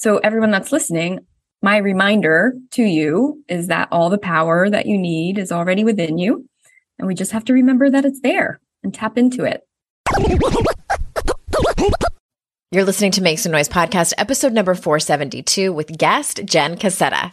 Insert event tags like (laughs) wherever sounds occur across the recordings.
So, everyone that's listening, my reminder to you is that all the power that you need is already within you. And we just have to remember that it's there and tap into it. You're listening to Make Some Noise podcast, episode number 472 with guest Jen Cassetta.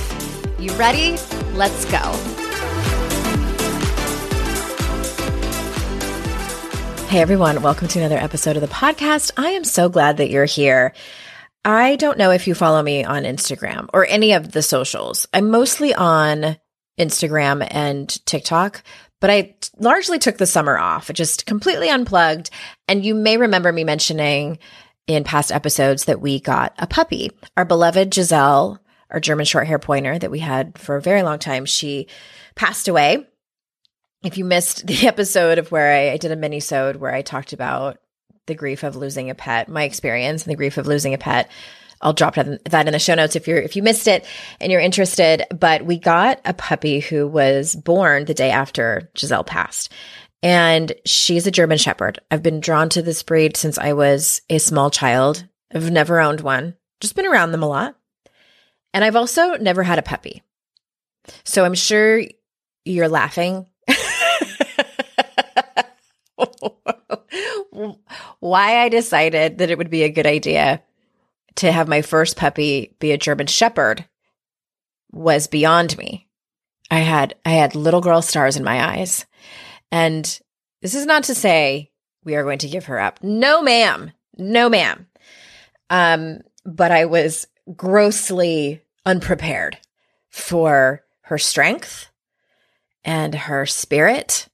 You ready? Let's go. Hey everyone, welcome to another episode of the podcast. I am so glad that you're here. I don't know if you follow me on Instagram or any of the socials. I'm mostly on Instagram and TikTok, but I largely took the summer off, just completely unplugged. And you may remember me mentioning in past episodes that we got a puppy. Our beloved Giselle, our German short hair pointer that we had for a very long time, she passed away if you missed the (laughs) episode of where I, I did a mini sode where I talked about the grief of losing a pet, my experience and the grief of losing a pet, I'll drop that in the show notes if you're if you missed it and you're interested. But we got a puppy who was born the day after Giselle passed. And she's a German Shepherd. I've been drawn to this breed since I was a small child. I've never owned one, just been around them a lot. And I've also never had a puppy. So I'm sure you're laughing why I decided that it would be a good idea to have my first puppy be a German Shepherd was beyond me. I had I had little girl stars in my eyes. And this is not to say we are going to give her up. No ma'am. No ma'am. Um but I was grossly unprepared for her strength and her spirit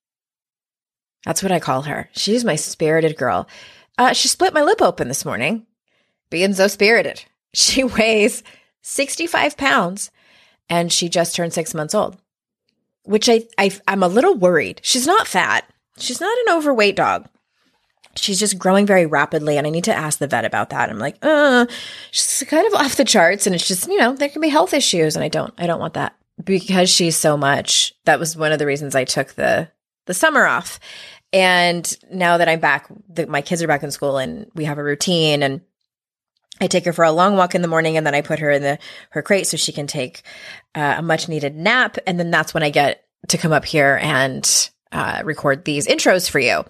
that's what I call her. She's my spirited girl. Uh, she split my lip open this morning, being so spirited. (laughs) She weighs 65 pounds and she just turned six months old, which I, I I'm a little worried. She's not fat. She's not an overweight dog. She's just growing very rapidly, and I need to ask the vet about that. I'm like, uh, she's kind of (laughs) off the charts, and it's just you know there can be health issues, and I don't I don't want that because she's so much. That was one of the reasons I took the the summer off and now that I'm back, the, my kids are back in school and we have a routine and I take her for a long walk in the morning and then I put her in the her crate so she can take uh, a much needed nap. And then that's when I get to come up here and uh, record these intros for you.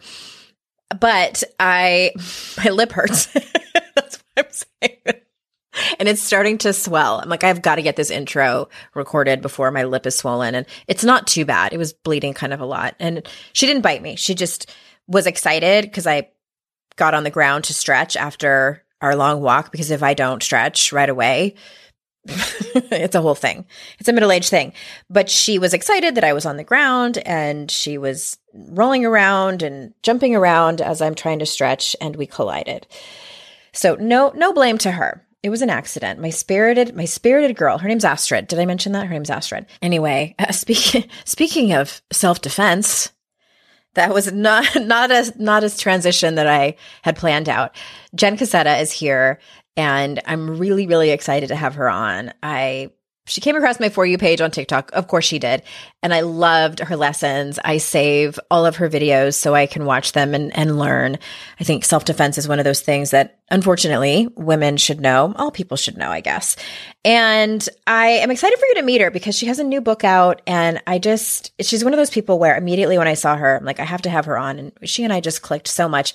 But I, my lip hurts. (laughs) that's what I'm saying and it's starting to swell. I'm like, I've got to get this intro recorded before my lip is swollen. And it's not too bad. It was bleeding kind of a lot. And she didn't bite me. She just was excited because I got on the ground to stretch after our long walk. Because if I don't stretch right away, (laughs) it's a whole thing. It's a middle age thing. But she was excited that I was on the ground and she was rolling around and jumping around as I'm trying to stretch and we collided. So no no blame to her It was an accident. My spirited, my spirited girl. Her name's Astrid. Did I mention that? Her name's Astrid. Anyway, (laughs) uh, speaking speaking of self defense, that was not (laughs) not as not as transition that I had planned out. Jen Cassetta is here, and I'm really really excited to have her on. I she came across my For You page on TikTok. Of course she did. And I loved her lessons. I save all of her videos so I can watch them and, and learn. I think self defense is one of those things that unfortunately women should know. All people should know, I guess. And I am excited for you to meet her because she has a new book out. And I just, she's one of those people where immediately when I saw her, I'm like, I have to have her on. And she and I just clicked so much.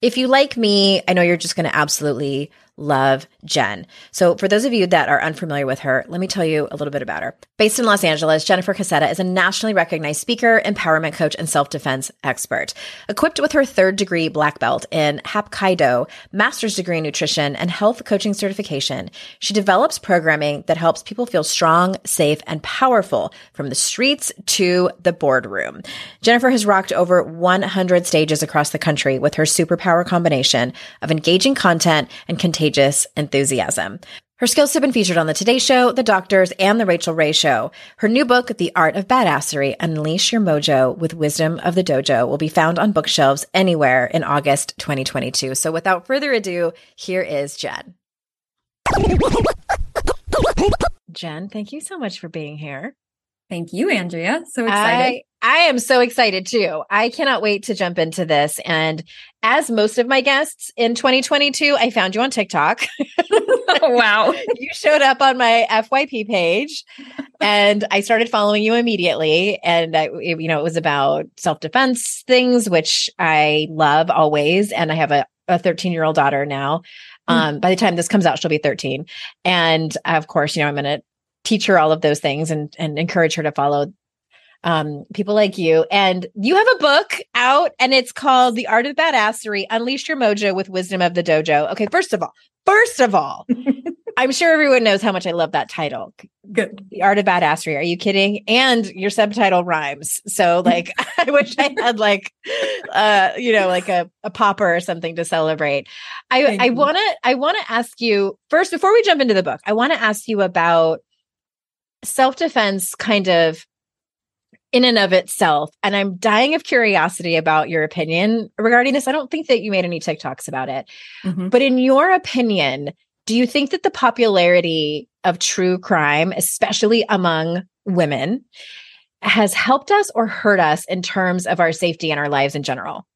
If you like me, I know you're just going to absolutely love Jen. So, for those of you that are unfamiliar with her, let me tell you a little bit about her. Based in Los Angeles, Jennifer Cassetta is a nationally recognized speaker, empowerment coach, and self defense expert. Equipped with her third degree black belt in Hapkido, master's degree in nutrition, and health coaching certification, she develops programming that helps people feel strong, safe, and powerful from the streets to the boardroom. Jennifer has rocked over 100 stages across the country with her superpower combination of engaging content and contagious enthusiasm. Her skills have been featured on The Today Show, The Doctors, and The Rachael Ray Show. Her new book, The Art of Badassery Unleash Your Mojo with Wisdom of the Dojo, will be found on bookshelves anywhere in August 2022. So without further ado, here is Jen. Jen, thank you so much for being here. Thank you, Andrea. So excited. I, I am so excited too. I cannot wait to jump into this. And as most of my guests in 2022, I found you on TikTok. (laughs) wow. (laughs) you showed up on my FYP page and I started following you immediately. And I, you know, it was about self defense things, which I love always. And I have a, a 13 year old daughter now. Hmm. Um, by the time this comes out, she'll be 13. And of course, you know, I'm going to teach her all of those things and and encourage her to follow um, people like you. And you have a book out and it's called The Art of Badassery Unleash Your Mojo with Wisdom of the Dojo. Okay, first of all, first of all, (laughs) I'm sure everyone knows how much I love that title. Good. The Art of Badassery. Are you kidding? And your subtitle rhymes. So like (laughs) (laughs) I wish I had like uh you know like a, a popper or something to celebrate. I Thank I want to I want to ask you first before we jump into the book. I want to ask you about self defense kind of in and of itself. And I'm dying of curiosity about your opinion regarding this. I don't think that you made any TikToks about it. Mm-hmm. But in your opinion, do you think that the popularity of true crime, especially among women, has helped us or hurt us in terms of our safety and our lives in general?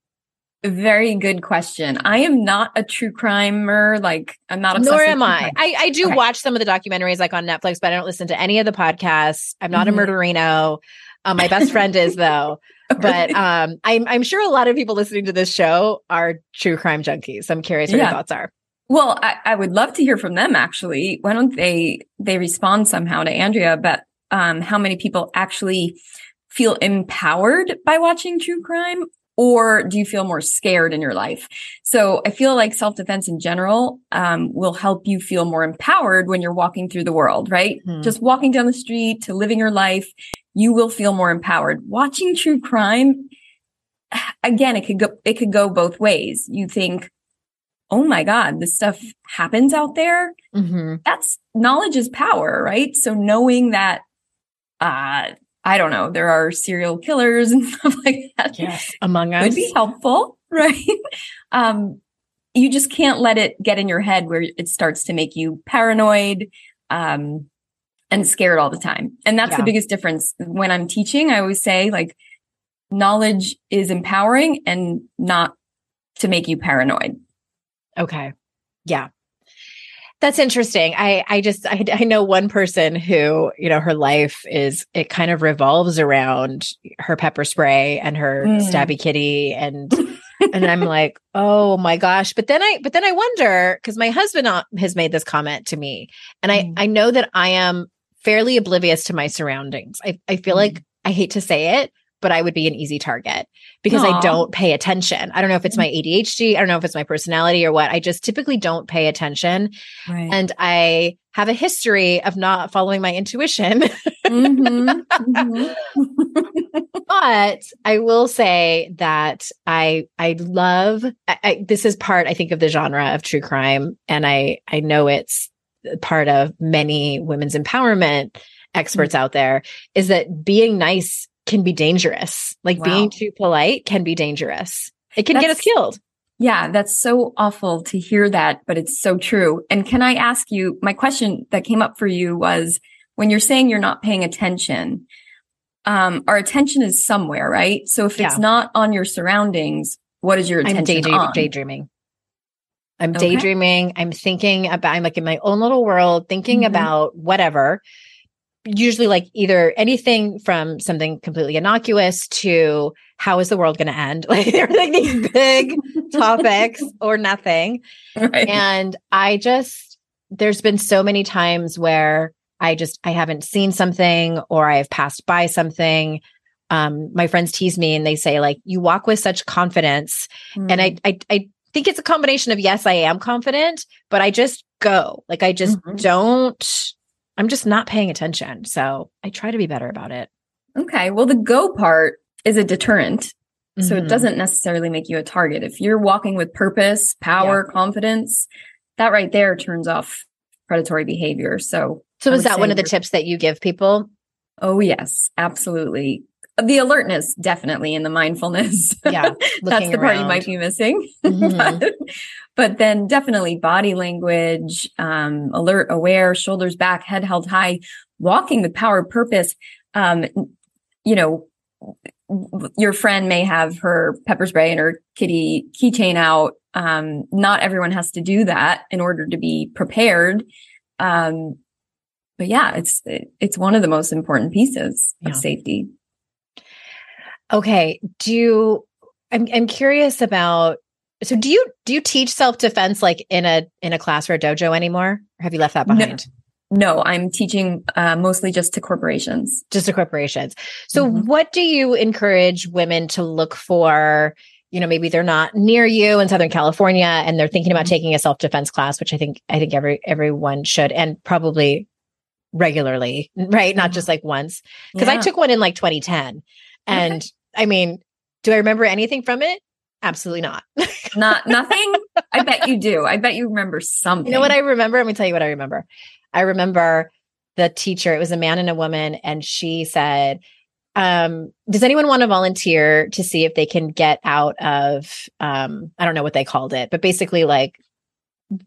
Very good question. I am not a true crimer. Like I'm not. A nor am I. I. I do okay. watch some of the documentaries like on Netflix, but I don't listen to any of the podcasts. I'm not mm-hmm. a murderino. Uh, my best friend is though. (laughs) But um, I'm I'm sure a lot of people listening to this show are true crime junkies. I'm curious what yeah. your thoughts are. Well, I, I, would love to hear from them. Actually, why don't they they respond somehow to Andrea about um, how many people actually feel empowered by watching true crime or do you feel more scared in your life? So I feel like self defense in general um, will help you feel more empowered when you're walking through the world, right? Hmm. Just walking down the street to living your life, you will feel more empowered. Watching true crime, again, it could go, it could go both ways. You think, oh my God, this stuff happens out there. Mm-hmm. That's knowledge is power, right? So knowing that, uh, I don't know, there are serial killers (laughs) and stuff like that. Yes, among us. Would be helpful, (laughs) right? um, you just can't let it get in your head where it starts to make you paranoid um, and scared all the time. And that's yeah. the biggest difference. When I'm teaching, I always say like knowledge is empowering and not to make you paranoid. Okay. Yeah. That's interesting. I I just I, I know one person who you know her life is it kind of revolves around her pepper spray and her mm. stabby kitty and (laughs) and I'm like oh my gosh. But then I but then I wonder because my husband uh, has made this comment to me and I mm. I know that I am fairly oblivious to my surroundings. I I feel mm. like I hate to say it, but I would be an easy target because Aww. I don't pay attention. I don't know if it's my ADHD, I don't know if it's my personality or what. I just typically don't pay attention. Right. And I have a history of not following my intuition. mm-hmm. (laughs) Mm-hmm. (laughs) but I will say that I I love I, I, this is part I think of the genre of true crime and I I know it's part of many women's empowerment experts mm-hmm. out there is that being nice can be dangerous. Like wow. being too polite can be dangerous. It can that's, get us killed. Yeah, that's so awful to hear that, but it's so true. And can I ask you, my question that came up for you was when you're saying you're not paying attention, um, our attention is somewhere, right? So if yeah. it's not on your surroundings, what is your attention I'm daydream- on? daydreaming. I'm okay. daydreaming. I'm thinking about, I'm like in my own little world, thinking mm-hmm. about whatever. Usually, like either anything from something completely innocuous to how is the world going to end? (laughs) Like they're like these big (laughs) topics or nothing. Right. And I just, there's been so many times where I just, I haven't seen something or I have passed by something. Um, my friends tease me and they say like, you walk with such confidence. Mm. And I, mm. I, I think it's a combination of yes, I am confident, but I just go. Like I just mm-hmm. don't, I'm just not paying attention. So I try to be better about it. Okay. Well, the go part is a deterrent. Mm-hmm. So it mm-hmm. doesn't necessarily make you a target. If you're walking with purpose, power, yeah. confidence, that right there turns off predatory behavior. So, so is that one of the tips that you give people? Oh, yes, absolutely the alertness definitely and the mindfulness. Yeah. (laughs) That's the around. part you might be missing. (laughs) Mm-hmm. but, but, then definitely body language, um, alert, aware, shoulders back, head held high, walking with power, purpose. Um, you know, your friend may have her pepper spray and her kitty keychain out. Um, not everyone has to do that in order to be prepared. Um, but yeah, it's, it's one of the most important pieces yeah. of safety. Okay. Do you, I'm, I'm curious about, so do you, do you teach self-defense like in a, in a class or a dojo anymore? Or have you left that behind? No, no I'm teaching uh, mostly just to corporations. Just to corporations. So mm-hmm. what do you encourage women to look for? You know, maybe they're not near you in Southern California and they're thinking about mm-hmm. taking a self-defense class, which I think, I think every, everyone should and probably regularly, right? Not just like once. Cause yeah. I took one in like 2010 and okay. I mean, do I remember anything from it? Absolutely not. (laughs) not nothing. I bet you do. I bet you remember something. You know what I remember? Let me tell you what I remember. I remember the teacher, it was a man and a woman, and she said, um, does anyone want to volunteer to see if they can get out of um, I don't know what they called it, but basically like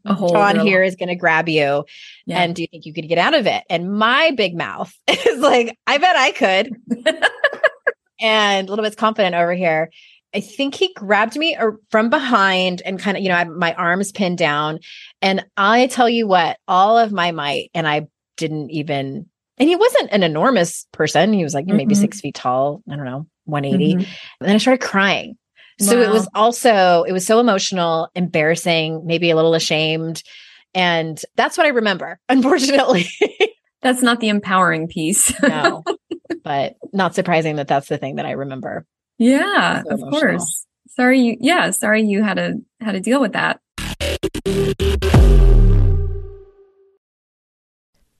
a whole John here is going to grab you. Yeah. And do you think you could get out of it? And my big mouth (laughs) is like, I bet I could. (laughs) and a little bit confident over here. I think he grabbed me from behind and kind of, you know, I my arms pinned down. And I tell you what, all of my might, and I didn't even, and he wasn't an enormous person. He was like mm-hmm. maybe six feet tall. I don't know, 180. Mm-hmm. And then I started crying. So wow. it was also, it was so emotional, embarrassing, maybe a little ashamed. And that's what I remember, (laughs) unfortunately. that's not the empowering piece. no, (laughs) but not surprising that that's the thing that I remember. Yeah, so of emotional. course. Sorry you yeah, sorry you had to had to deal with that.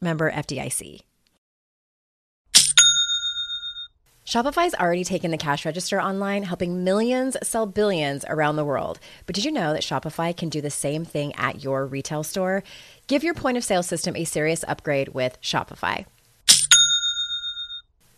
member FDIC. Shopify's already taken the cash register online, helping millions sell billions around the world. But did you know that Shopify can do the same thing at your retail store? Give your point of sale system a serious upgrade with Shopify.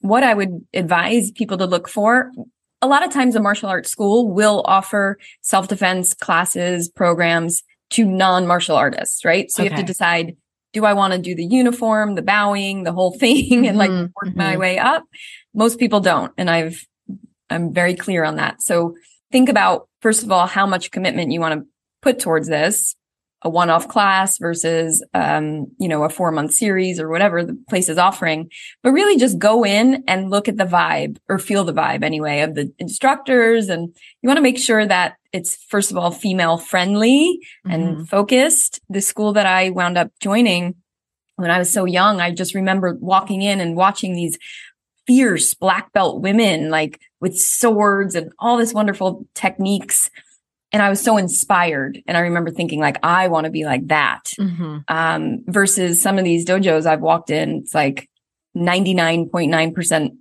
What I would advise people to look for a lot of times a martial arts school will offer self-defense classes, programs to non-martial artists, right? So okay. you have to decide, do I want to do the uniform, the bowing, the whole (laughs) thing and like mm-hmm. work mm-hmm. my way up? Most people don't. And I've, I'm very clear on that. So think about, first of all, how much commitment you want to put towards this a one-off class versus um, you know a four-month series or whatever the place is offering but really just go in and look at the vibe or feel the vibe anyway of the instructors and you want to make sure that it's first of all female friendly mm-hmm. and focused the school that i wound up joining when i was so young i just remember walking in and watching these fierce black belt women like with swords and all this wonderful techniques and I was so inspired. And I remember thinking like, I want to be like that. Mm-hmm. Um, versus some of these dojos I've walked in, it's like 99.9%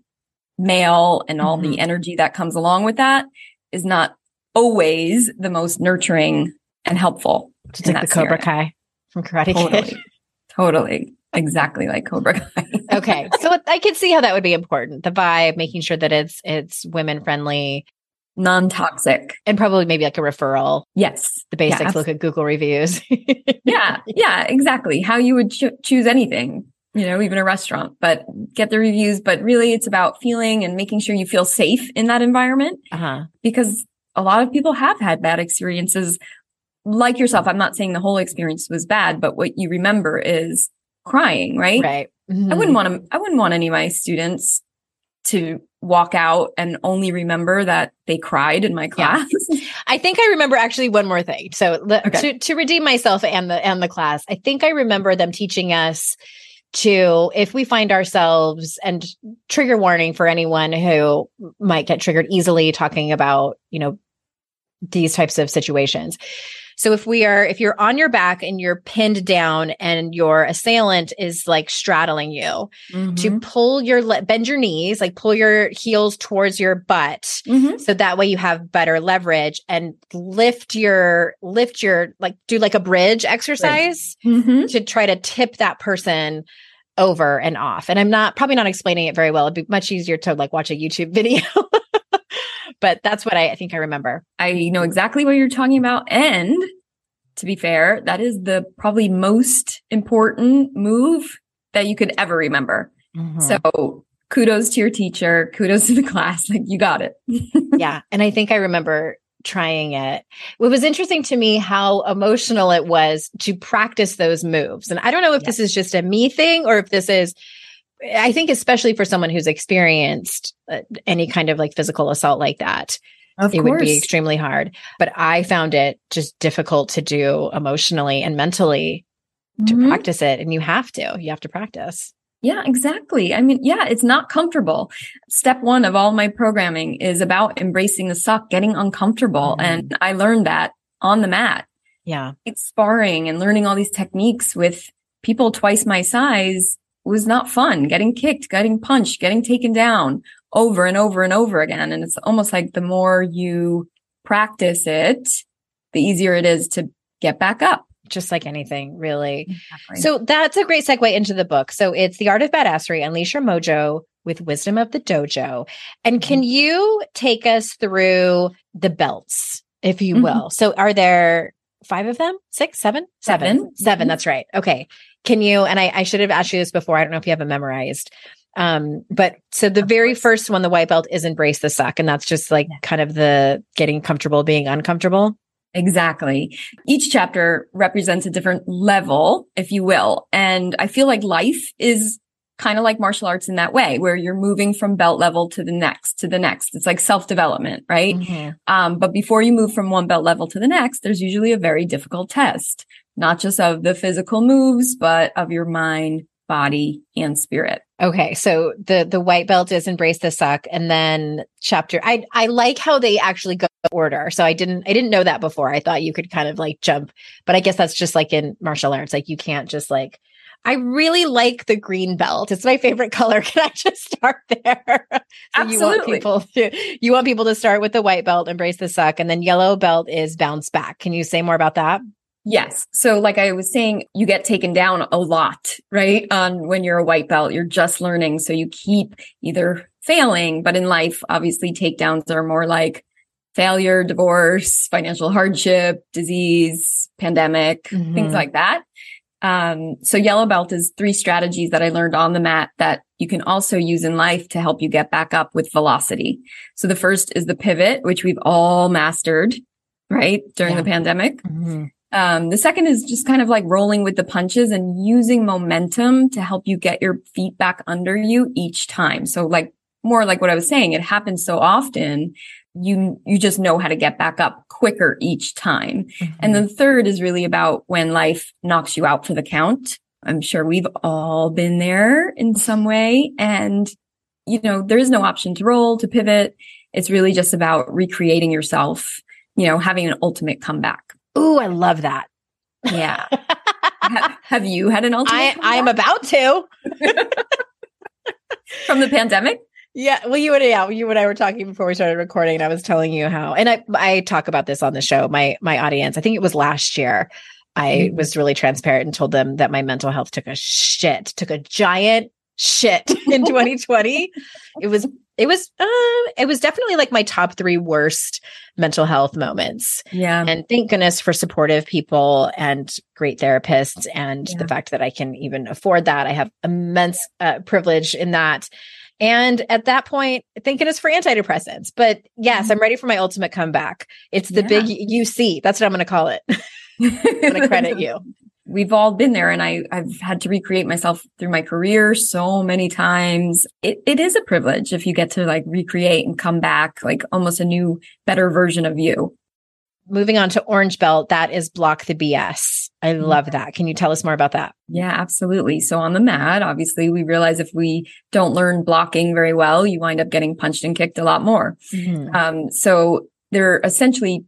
male and all mm-hmm. the energy that comes along with that is not always the most nurturing and helpful. It's like the Cobra Kai from Karate totally. Kid. Totally. Exactly like Cobra Kai. okay. So I can see how that would be important. The vibe, making sure that it's it's women friendly, non-toxic. And probably maybe like a referral. Yes. The basics yeah, look at google reviews. (laughs) Yeah yeah exactly. How you would cho- choose anything you know even a restaurant but get the reviews. But really it's about feeling and making sure you feel safe in that environment uh-huh. because a lot of people have had bad experiences. Like yourself i'm not saying the whole experience was bad but what you remember is crying right? Right. Mm-hmm. i wouldn't want to i wouldn't want any of my students to walk out and only remember that they cried in my class. Yeah. (laughs) (laughs) I think I remember actually one more thing. So okay. to to redeem myself and the and the class, I think I remember them teaching us to if we find ourselves and trigger warning for anyone who might get triggered easily talking about, you know, these types of situations. So if we are, if you're on your back and you're pinned down and your assailant is like straddling you, mm-hmm. to pull your, bend your knees, like pull your heels towards your butt. Mm-hmm. So that way you have better leverage and lift your, lift your, like do like a bridge exercise mm-hmm. to try to tip that person over and off. And I'm not probably not explaining it very well. It'd be much easier to like watch a YouTube (laughs) video but that's what I, I think I remember. I know exactly what you're talking about. And to be fair, that is the probably most important move that you could ever remember. Mm-hmm. So kudos to your teacher, kudos to the class. Like you got it. (laughs) yeah. And I think I remember trying it. It was interesting to me how emotional it was to practice those moves. And I don't know if yeah. this is just a me thing or if this is I think especially for someone who's experienced uh, any kind of like physical assault like that, of it course. would be extremely hard. But I found it just difficult to do emotionally and mentally to mm-hmm. practice it. And you have to, you have to practice. Yeah, exactly. I mean, yeah, it's not comfortable. Step one of all my programming is about embracing the suck, getting uncomfortable. Mm-hmm. And I learned that on the mat. Yeah. It's sparring and learning all these techniques with people twice my size was not fun. Getting kicked, getting punched, getting taken down over and over and over again. And it's almost like the more you practice it, the easier it is to get back up. Just like anything, really. Exactly. So that's a great segue into the book. So it's The Art of Badassery, Unleash Your Mojo with Wisdom of the Dojo. And can mm-hmm. you take us through the belts, if you mm-hmm. will? So are there five of them? Six, seven, seven, seven. seven mm-hmm. That's right. Okay. Can you, and I, I should have asked you this before. I don't know if you have it memorized. Um, but so the very first one, the white belt is embrace the suck. And that's just like kind of the getting comfortable being uncomfortable. Exactly. Each chapter represents a different level, if you will. And I feel like life is kind of like martial arts in that way, where you're moving from belt level to the next, to the next. It's like self development, right? Mm-hmm. Um, but before you move from one belt level to the next, there's usually a very difficult test, not just of the physical moves, but of your mind, body, and spirit. Okay, so the the white belt is embrace the suck, and then chapter. I I like how they actually go order. So I didn't I didn't know that before. I thought you could kind of like jump, but I guess that's just like in martial arts. Like you can't just like. I really like the green belt. It's my favorite (laughs) color. Can I just start there? (laughs) so Absolutely. You want people to you want people to start with the white belt, embrace the suck, and then yellow belt is bounce back. Can you say more about that? Yes. So like I was saying, you get taken down a lot, right? On when you're a white belt, you're just learning. So you keep either failing, but in life, obviously takedowns are more like failure, divorce, financial hardship, disease, pandemic, mm-hmm. things like that. Um, so yellow belt is three strategies that I learned on the mat that you can also use in life to help you get back up with velocity. So the first is the pivot, which we've all mastered, right? During yeah. the pandemic. Mm-hmm. Um, the second is just kind of like rolling with the punches and using momentum to help you get your feet back under you each time. So like more like what I was saying, it happens so often. You, you just know how to get back up quicker each time. Mm-hmm. And the third is really about when life knocks you out for the count. I'm sure we've all been there in some way. And, you know, there is no option to roll, to pivot. It's really just about recreating yourself, you know, having an ultimate comeback. Ooh, I love that. Yeah. (laughs) have, have, you had an ultimate? I, I'm about to. (laughs) From the pandemic? Yeah, well, you and yeah, you and I were talking before we started recording, and I was telling you how, and I I talk about this on the show. My my audience, I think it was last year, I mm-hmm. was really transparent and told them that my mental health took a shit, took a giant shit (laughs) in 2020. it was it was uh, it was definitely like my top three worst mental health moments. Yeah. And thank goodness for supportive people and great therapists and yeah. the fact that I can even afford that. I have immense uh, privilege in that. And at that point, thinking it's for antidepressants. But yes, I'm mm-hmm. ready for my ultimate comeback. It's the yeah. big UC. That's what I'm going to call it. (laughs) I'm going to credit you (laughs) we've all been there and I, I've had to recreate myself through my career so many times. It, it is a privilege if you get to like recreate and come back like almost a new, better version of you. Moving on to Orange Belt, that is Block the BS. I love that. Can you tell us more about that? Yeah, absolutely. So on the mat, obviously, we realize if we don't learn blocking very well, you wind up getting punched and kicked a lot more. Mm-hmm. Um, so they're essentially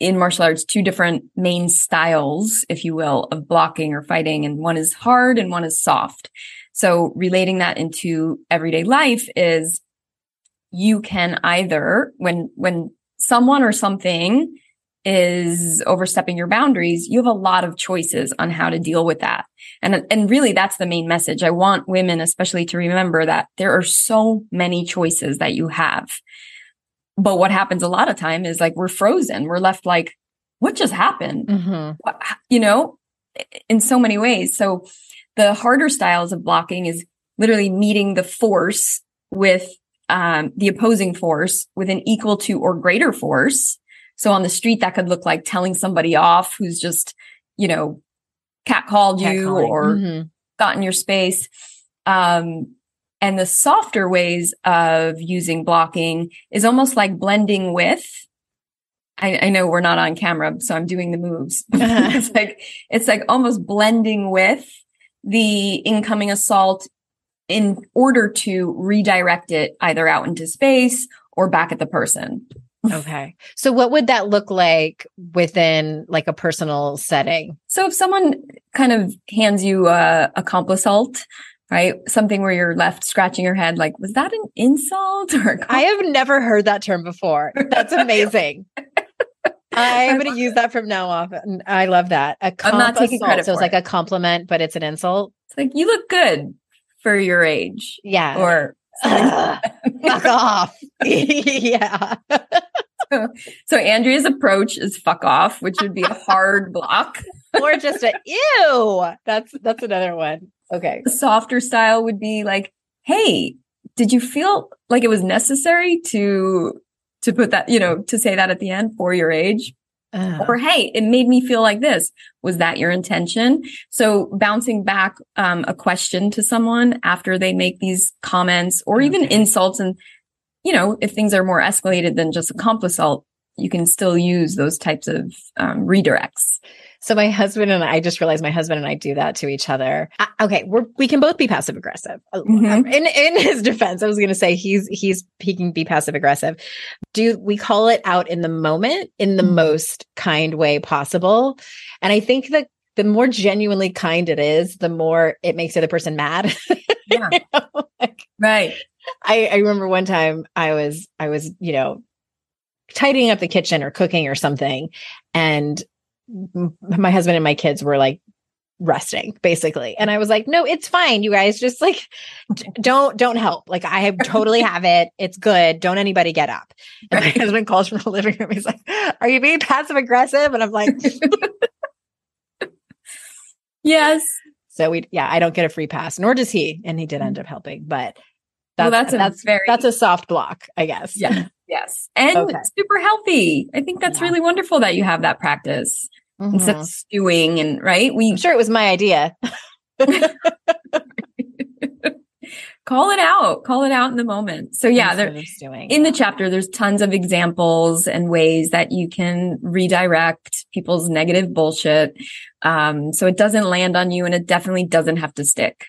in martial arts two different main styles, if you will, of blocking or fighting. And one is hard and one is soft. So relating that into everyday life is you can either, when, when someone or something is overstepping your boundaries, you have a lot of choices on how to deal with that. And, and really that's the main message. I want women especially to remember that there are so many choices that you have. But what happens a lot of time is like we're frozen. We're left like, what just happened? Mm-hmm. What, you know, in so many ways. So the harder styles of blocking is literally meeting the force with um, the opposing force with an equal to or greater force. So on the street, that could look like telling somebody off who's just, you know, catcalled cat you or mm-hmm. gotten your space. Um, and the softer ways of using blocking is almost like blending with. I, I know we're not on camera, so I'm doing the moves. (laughs) (laughs) it's like, it's like almost blending with the incoming assault in order to redirect it either out into space or back at the person. Okay. So what would that look like within like a personal setting? So if someone kind of hands you a, a comp assault, right? Something where you're left scratching your head, like, was that an insult or? I have never heard that term before. That's (laughs) amazing. I'm going to use that from now on. I love that. A I'm not taking assault, credit. So it's like a compliment, but it's an insult. It's like you look good for your age. Yeah. Or fuck off. (laughs) (laughs) yeah. (laughs) so, Andrea's approach is fuck off, which would be a hard (laughs) block. or just a ew. That's that's another one. Okay. The softer style would be like, Hey, did you feel like it was necessary to, to put that, you know, to say that at the end for your age? Uh. Or, hey, it made me feel like this. Was that your intention? So bouncing back um, a question to someone after they make these comments or okay. even insults. And, you know, if things are more escalated than just a comp assault, you can still use those types of um, redirects. So my husband and I, I just realized my husband and I do that to each other. Uh, okay, we're we can both be passive aggressive. Uh, mm-hmm. In in his (laughs) defense, I was going to say he's he's he can be passive aggressive. Do we call it out in the moment in the mm-hmm. most kind way possible? And I think that the more genuinely kind it is, the more it makes the other person mad. (laughs) Yeah. you know? like, right. I, I remember one time I was I was, you know, tidying up the kitchen or cooking or something. And my husband and my kids were like resting basically and i was like no it's fine you guys just like (laughs) don't don't help like i totally (laughs) have it it's good don't anybody get up and my husband calls from the living room he's like are you being passive aggressive and i'm like yes so we yeah i don't get a free pass nor does he and he did end up helping but that's well, that's, that's very that's a soft block i guess yeah (laughs) yes and okay. super healthy i think that's yeah. really wonderful that you have that practice mm-hmm. instead of stewing and right. We I'm sure it was my idea. (laughs) (laughs) call it out. Call it out in the moment. So yeah there, in the chapter there's tons of examples and ways that you can redirect people's negative bullshit. Um, so it doesn't land on you and it definitely doesn't have to stick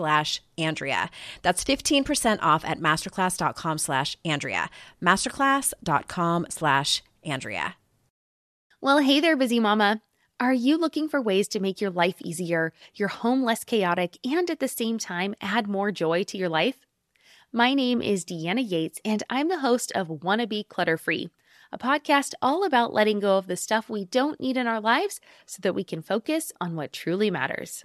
slash Andrea. That's 15% off at masterclass.com slash Andrea. Masterclass.com slash Andrea. Well, hey there, busy mama. Are you looking for ways to make your life easier, your home less chaotic, and at the same time add more joy to your life? My name is Deanna Yates, and I'm the host of Wanna Be Clutter Free, a podcast all about letting go of the stuff we don't need in our lives so that we can focus on what truly matters.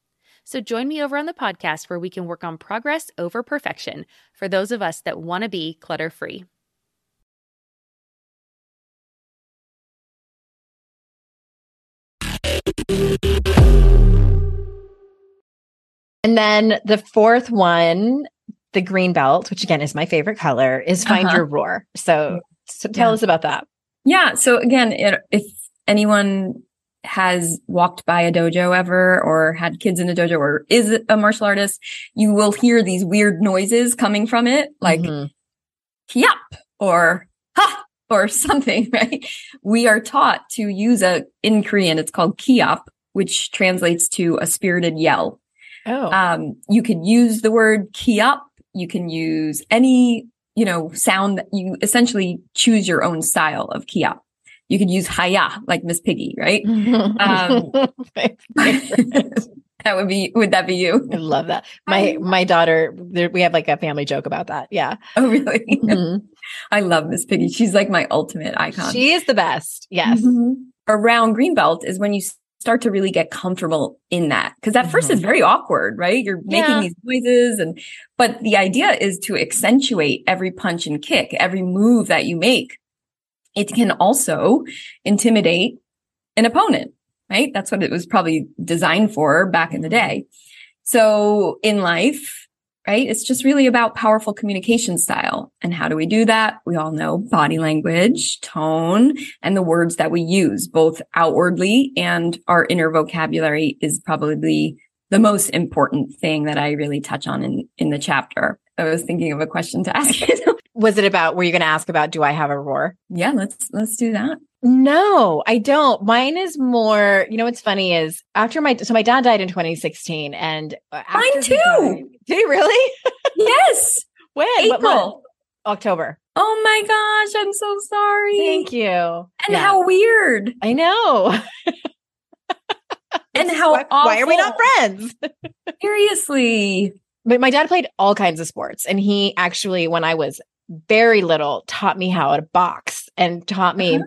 So join me over on the podcast where we can work on progress over perfection for those of us that want to be clutter free. And then the fourth one, the green belt, which again is my favorite color, is find uh-huh. your roar. So, so tell yeah. us about that. Yeah. So again, it, if anyone has walked by a dojo ever or had kids in a dojo or is a martial artist, you will hear these weird noises coming from it, like mm-hmm. or ha or (laughs) something, right? We are taught to use a, in Korean, it's called kiap, which translates to a spirited yell. Oh. Um, you can use the word kiap. You can use any, you know, sound that you essentially choose your own style of kiap you could use haya like Miss Piggy, right? Um, (laughs) (laughs) that would be would that be you? I love that. My my daughter, there, we have like a family joke about that. Yeah. Oh really? (laughs) Mm-hmm. I love Miss Piggy. She's like my ultimate icon. She is the best. Yes. Mm-hmm. Around Greenbelt is when you start to really get comfortable in that because at mm-hmm. first it's very awkward, right? You're making yeah. these noises and but the idea is to accentuate every punch and kick, every move that you make it can also intimidate an opponent, right? That's what it was probably designed for back in the day. So in life, right? It's just really about powerful communication style. And how do we do that? We all know body language, tone, and the words that we use, both outwardly and our inner vocabulary is probably the most important thing that I really touch on in, in the chapter. I was thinking of a question to (laughs) ask you. Was it about, were you going to ask about, do I have a roar? Yeah, let's, let's do that. No, I don't. Mine is more, you know, what's funny is after my, so my dad died in 2016 and uh, mine too. Died, did he really? (laughs) yes. when? April. October. Oh my gosh. I'm so sorry. Thank you. And yeah. how weird. I know. (laughs) and how why, why, are we not friends? Seriously. But my dad played all kinds of sports. And he actually, when I was very little, taught me how to box and taught me uh-huh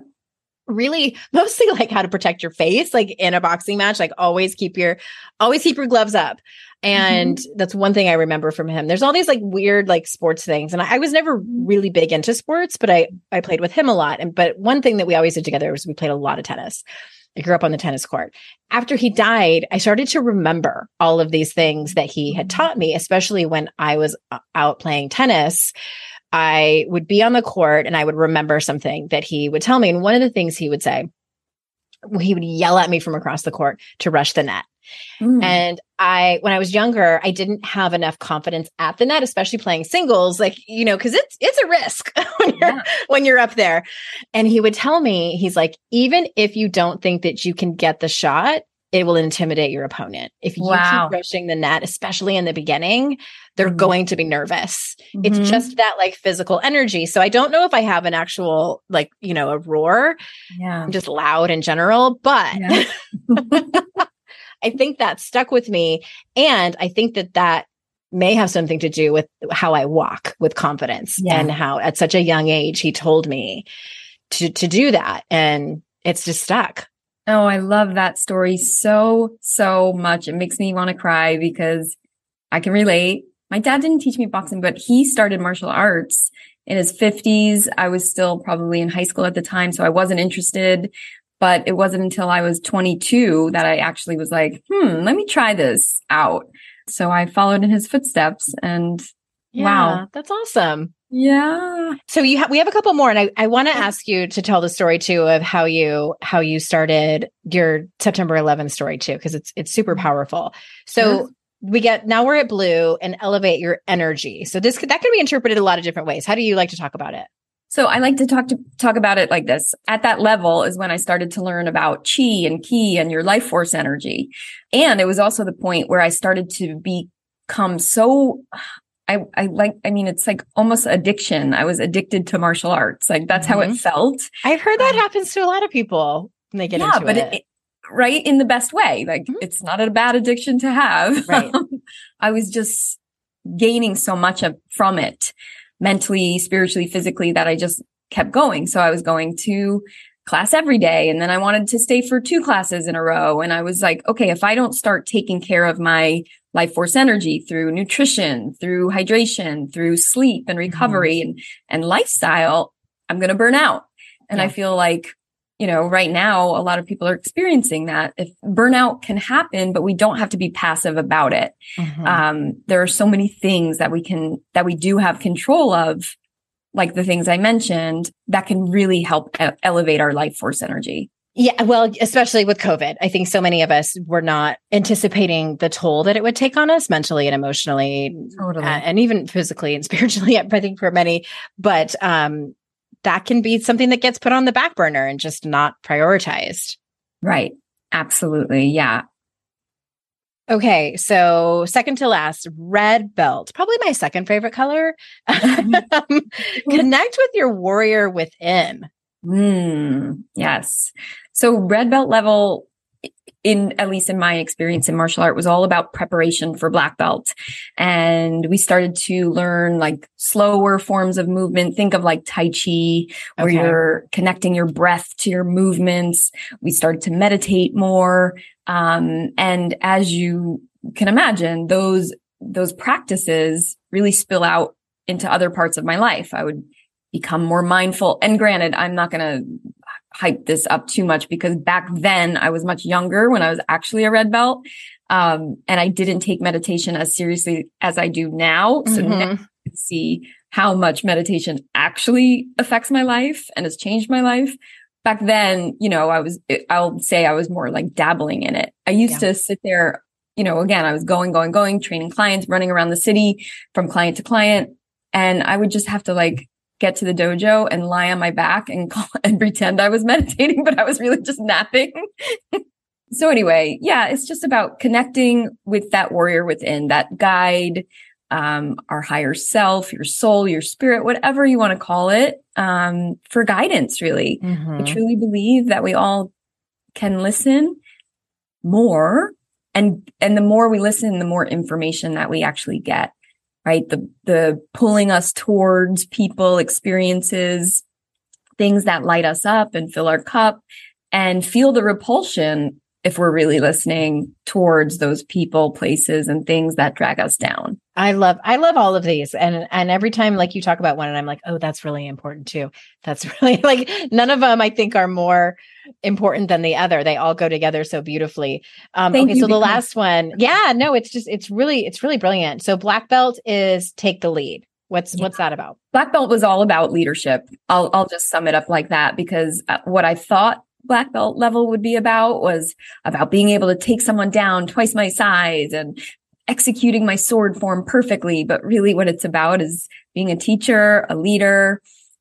really (laughs) mostly like how to protect your face like in a boxing match like always keep your always keep your gloves up and mm-hmm. that's one thing i remember from him there's all these like weird like sports things and I, I, was never really big into sports but i i played with him a lot and but one thing that we always did together was we played a lot of tennis i grew up on the tennis court after he died i started to remember all of these things that he had mm-hmm. taught me especially when i was uh, out playing tennis I would be on the court and I would remember something that he would tell me. And one of the things he would say, he would yell at me from across the court to rush the net. Mm. And I, when I was younger, I didn't have enough confidence at the net, especially playing singles, like, you know, cause it's, it's a risk (laughs) when you're, yeah. when you're up there. And he would tell me, he's like, even if you don't think that you can get the shot, it will intimidate your opponent. If you wow. keep rushing the net, especially in the beginning, they're mm-hmm. going to be nervous. Mm-hmm. It's just that like physical energy. So I don't know if I have an actual like, you know, a roar. Yeah. I'm just loud in general, but yeah. (laughs) (laughs) I think that stuck with me and I think that that may have something to do with how I walk with confidence yeah. and how at such a young age he told me to to do that and it's just stuck. Oh, I love that story so, so much. It makes me want to cry because I can relate. My dad didn't teach me boxing, but he started martial arts in his 50s. I was still probably in high school at the time, so I wasn't interested. But it wasn't until I was 22 that I actually was like, hmm, let me try this out. So I followed in his footsteps and yeah, wow. That's awesome. Yeah. So you have we have a couple more and I, I want to ask you to tell the story too of how you how you started your September 11th story too because it's it's super mm-hmm. powerful. So we get now we're at blue and elevate your energy. So this that can be interpreted a lot of different ways. How do you like to talk about it? So I like to talk to talk about it like this. At that level is when I started to learn about chi and ki and your life force energy. And it was also the point where I started to become so I, I like, I mean, it's like almost addiction. I was addicted to martial arts. Like that's mm-hmm. how it mm-hmm. felt. I've heard that um, happens to a lot of people when they get yeah, into but it. it right in the best way. Like mm-hmm. it's not a bad addiction to have. Right. (laughs) I was just gaining so much of, from it mentally, spiritually, physically that I just kept going. So I was going to class every day. And then I wanted to stay for two classes in a row. And I was like, okay, if I don't start taking care of my life force energy through nutrition, through hydration, through sleep and recovery mm-hmm. and, and lifestyle, I'm going to burn out. And yeah. I feel like, you know, right now, a lot of people are experiencing that. If burnout can happen, but we don't have to be passive about it. Mm-hmm. Um, there are so many things that we can, that we do have control of, like the things I mentioned, that can really help elevate our life force energy. Yeah, well, especially with COVID, I think so many of us were not anticipating the toll that it would take on us mentally and emotionally, totally. uh, and even physically and (laughs) spiritually. I think for many, but um, that can be something that gets put on the back burner and just not prioritized. Right. Absolutely. Yeah. Okay, so second to last, red belt, probably my second favorite color. (laughs) Um, connect with your warrior within. Mm, yes. So red belt level in at least in my experience in martial art was all about preparation for black belt. And we started to learn like slower forms of movement. Think of like tai chi where okay. you're connecting your breath to your movements. We started to meditate more. Um, and as you can imagine those those practices really spill out into other parts of my life. I would become more mindful. And granted, I'm not going to hype this up too much because back then I was much younger when I was actually a red belt. Um, and I didn't take meditation as seriously as I do now. So mm-hmm. now see how much meditation actually affects my life and has changed my life. Back then, you know, I was, I'll say I was more like dabbling in it. I used yeah. to sit there, you know, again, I was going, going, going, training clients, running around the city from client to client. And I would just have to like get to the dojo and lie on my back and (laughs) call, and pretend I was meditating, but I was really just napping. (laughs) so anyway, yeah, it's just about connecting with that warrior within, that guide, um, our higher self, your soul, your spirit, whatever you want to call it, um, for guidance, really. Mm-hmm. I truly believe that we all can listen more and, and the more we listen, the more information that we actually get, right? The, the pulling us towards people, experiences, things that light us up and fill our cup and feel the repulsion if we're really listening towards those people, places and things that drag us down. I love I love all of these and and every time like you talk about one and I'm like, "Oh, that's really important too." That's (laughs) really like none of them I think are more important than the other. They all go together so beautifully. Um okay, so the last one. Yeah, no, it's just it's really it's really brilliant. So black belt is take the lead. What's yeah. what's that about? Black belt was all about leadership. I'll I'll just sum it up like that because uh, what I thought black belt level would be about was about being able to take someone down twice my size and executing my sword form perfectly. But really what it's about is being a teacher, a leader,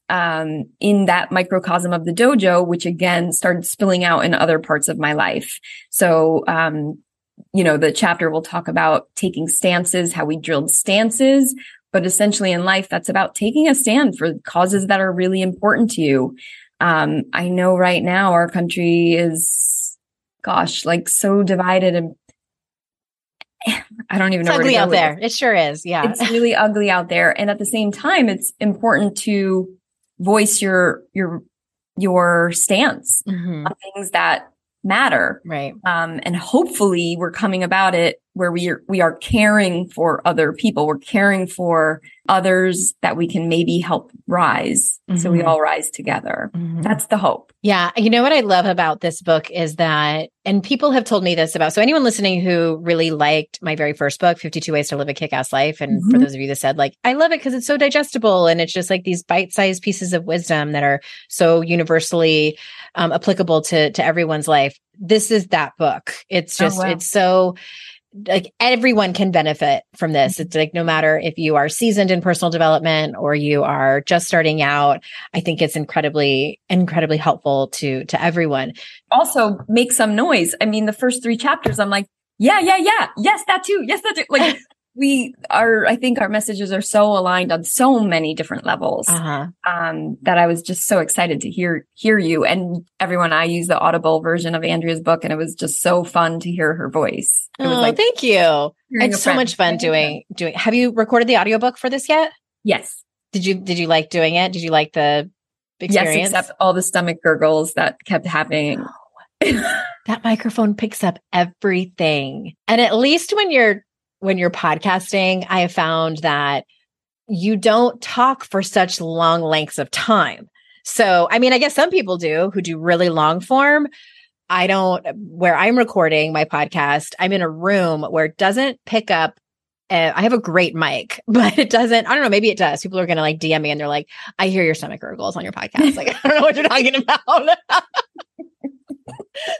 um, in that microcosm of the dojo, which again started spilling out in other parts of my life. So, um, you know, the chapter will talk about taking stances, how we drilled stances, but essentially in life, that's about taking a stand for causes that are really important to you. Um, I know right now our country is, gosh, like so divided and (sighs) I don't even it's know. Ugly out there. It sure is. Yeah, it's really ugly out there. And at the same time, it's important to voice your your your stance mm-hmm. on things that matter. Right. Um, and hopefully, we're coming about it where we are we are caring for other people. We're caring for others that we can maybe help rise. Mm-hmm. So we mm-hmm. all rise together. Mm-hmm. That's the hope. Yeah. You know what I love about this book is that, and people have told me this about, so anyone listening who really liked my very first book, 52 Ways to Live a Kick Ass Life. And mm-hmm. for those of you that said, like, I love it because it's so digestible and it's just like these bite sized pieces of wisdom that are so universally um, applicable to, to everyone's life. This is that book. It's oh, just, oh, wow. it's so, like everyone can benefit from this. It's like no matter if you are seasoned in personal development or you are just starting out, I think it's incredibly, incredibly helpful to to everyone. Also make some noise. I mean, the first three chapters, I'm like, yeah, yeah, yeah. Yes, that too. Yes, that too. Like we are i think our messages are so aligned on so many different levels uh-huh. um, that i was just so excited to hear hear you and everyone. I use the audible version of andrea's book and it was just so fun to hear her voice. It oh, like thank you. it's so much fun doing doing have you recorded the audiobook for this yet? Yes. Did you did you like doing it? Did you like the experience? yes except all the stomach gurgles that kept happening. That microphone picks up everything. And at least when you're when you're podcasting, I have found that you don't talk for such long lengths of time. So, I mean, I guess some people do who do really long form. I don't, where I'm recording my podcast, I'm in a room where it doesn't pick up. Uh, I have a great mic, (laughs) but it doesn't. I don't know. Maybe it does. People are going to like DM me and they're like, I hear your stomach gurgles on your podcast. Like, (laughs) I don't know what you're talking about. (laughs)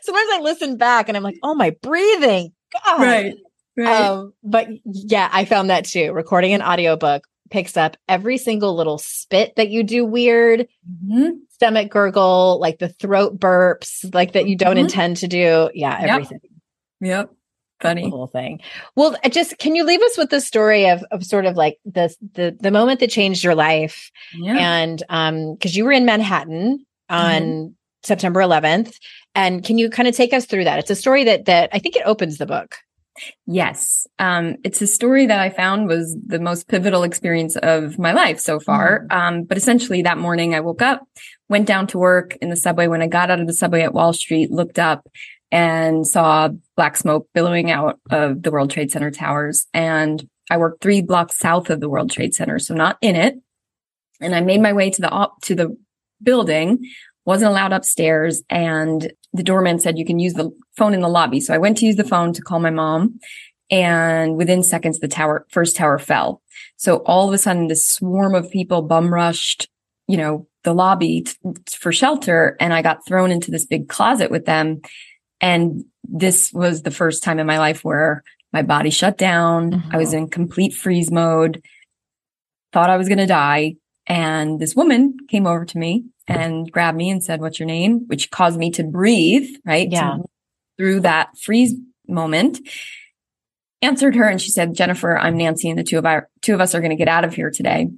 Sometimes I listen back and I'm like, oh, my breathing. God. Right. Right. Um, but yeah, I found that too. Recording an audiobook picks up every single little spit that you do weird, mm-hmm. stomach gurgle, like the throat burps, like that you don't mm-hmm. intend to do. Yeah, everything. Yep. yep. Funny. The whole thing. Well, just can you leave us with the story of of sort of like the the the moment that changed your life? Yeah. And um, because you were in Manhattan on mm-hmm. September 11th. And can you kind of take us through that? It's a story that that I think it opens the book. Yes. Um, it's a story that I found was the most pivotal experience of my life so far. Mm. Um, but essentially that morning I woke up, went down to work in the subway. When I got out of the subway at Wall Street, looked up and saw black smoke billowing out of the World Trade Center towers. And I worked three blocks south of the World Trade Center. So not in it. And I made my way to the op- to the building, wasn't allowed upstairs, and the doorman said you can use the phone in the lobby. So I went to use the phone to call my mom, and within seconds the tower first tower fell. So all of a sudden, this swarm of people bum rushed, you know, the lobby t- for shelter, and I got thrown into this big closet with them. And this was the first time in my life where my body shut down. Mm-hmm. I was in complete freeze mode, thought I was going to die. And this woman came over to me and grabbed me and said, what's your name? Which caused me to breathe, right? Yeah. through that freeze moment. Answered her and she said, Jennifer, I'm Nancy and the two of our two of us are going to get out of here today.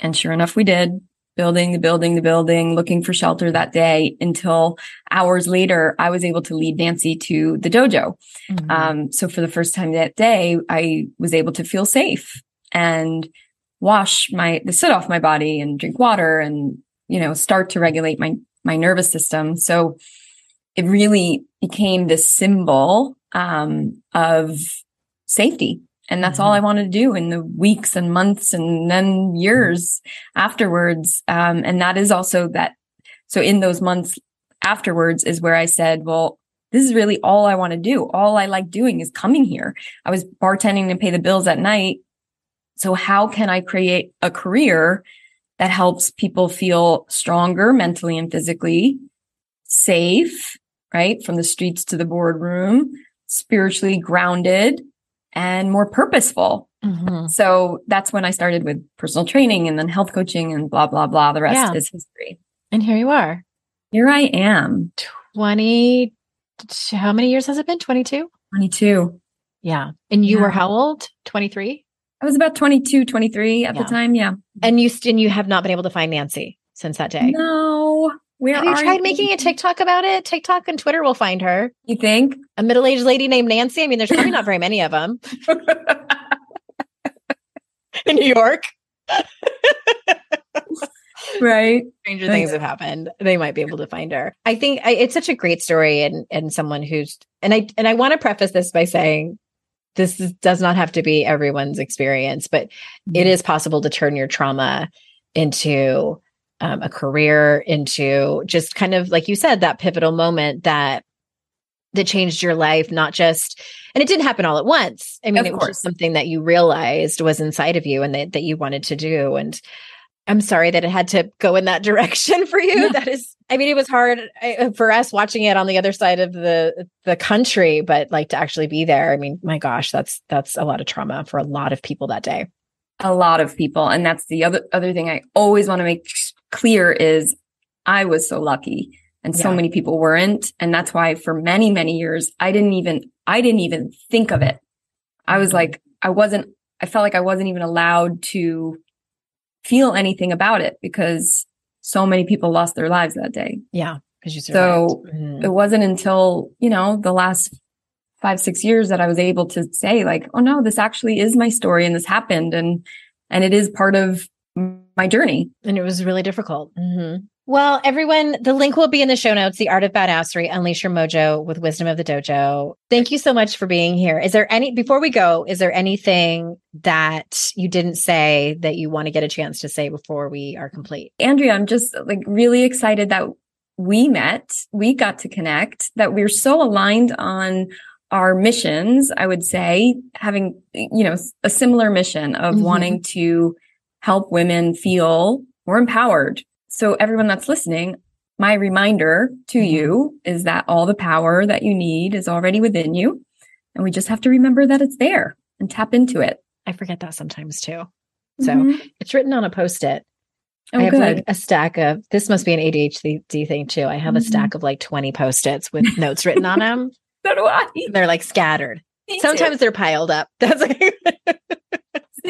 And sure enough, we did building the building, the building, looking for shelter that day until hours later, I was able to lead Nancy to the dojo. Mm-hmm. Um, so for the first time that day, I was able to feel safe and wash my, the soot off my body and drink water and, you know, start to regulate my, my nervous system. So it really became this symbol, um, of safety and that's mm-hmm. all I wanted to do in the weeks and months and then years afterwards. Um, and that is also that. So in those months afterwards is where I said, well, this is really all I want to do. All I like doing is coming here. I was bartending to pay the bills at night. So how can I create a career that helps people feel stronger mentally and physically, safe, right? From the streets to the boardroom, spiritually grounded, and more purposeful. Mm-hmm. So that's when I started with personal training and then health coaching and blah, blah, blah. The rest yeah. is history. And here you are. Here I am. 20. How many years has it been? 22? 22. Yeah. And you yeah. were how old? 23? I was about 22, 23 at yeah. the time. Yeah. And you, and you have not been able to find Nancy since that day? No. Where Have you tried you? making a TikTok about it? TikTok and Twitter will find her. You think? A middle aged lady named Nancy? I mean, there's probably not very many of them (laughs) in New York. right. Stranger things have happened. They might be able to find her. I think I, it's such a great story and, and someone who's, and I, and I want to preface this by saying this is, does not have to be everyone's experience, but mm-hmm. it is possible to turn your trauma into um, a career into just kind of like you said that pivotal moment that that changed your life not just and it didn't happen all at once i mean of it course. was something that you realized was inside of you and that, that you wanted to do and i'm sorry that it had to go in that (laughs) direction for you that is i mean it was hard uh, for us watching it on the other side of the the country but like to actually be there i mean my gosh that's that's a lot of trauma for a lot of people that day a lot of people and that's the other other thing i always want to make clear is I was so lucky and so yeah. many people weren't. And that's why for many, many years, I didn't even, I didn't even think of it. I was mm-hmm. like, I wasn't, I felt like I wasn't even allowed to feel anything about it because so many people lost their lives that day. Yeah. Cause you survived. So mm-hmm. it wasn't until, you know, the last five, six years that I was able to say like, oh no, this actually is my story and this happened. And, and it is part of my journey. And it was really difficult. Mm-hmm. Well, everyone, the link will be in the show notes. The Art of Badassery, Unleash Your Mojo with Wisdom of the Dojo. Thank you so much for being here. Is there any, before we go, is there anything that you didn't say that you want to get a chance to say before we are complete? Andrea, I'm just like really excited that we met, we got to connect, that we're so aligned on our missions, I would say, having, you know, a similar mission of mm-hmm. wanting to help women feel more empowered. So everyone that's listening, my reminder to mm-hmm. you is that all the power that you need is already within you. And we just have to remember that it's there and tap into it. I forget that sometimes too. So mm-hmm. it's written on a post-it. Oh, I have good. like a stack of this must be an ADHD thing too. I have mm-hmm. a stack of like 20 post-its with notes written on (laughs) them. so do I. They're like scattered. Me Sometimes too. they're piled up. (laughs) That's like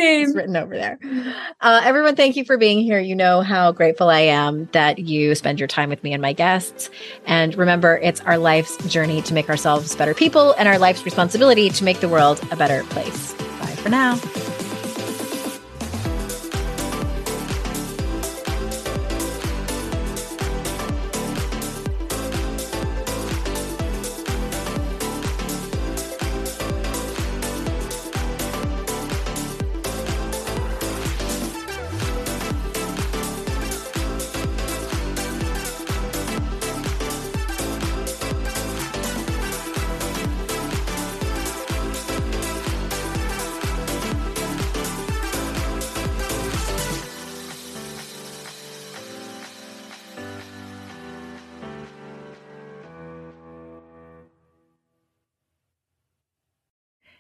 It's written over there. Uh, everyone, thank you for being here. You know how grateful I am that you spend your time with me and my guests. And remember, it's our life's journey to make ourselves better people and our life's responsibility to make the world a better place. Bye for now.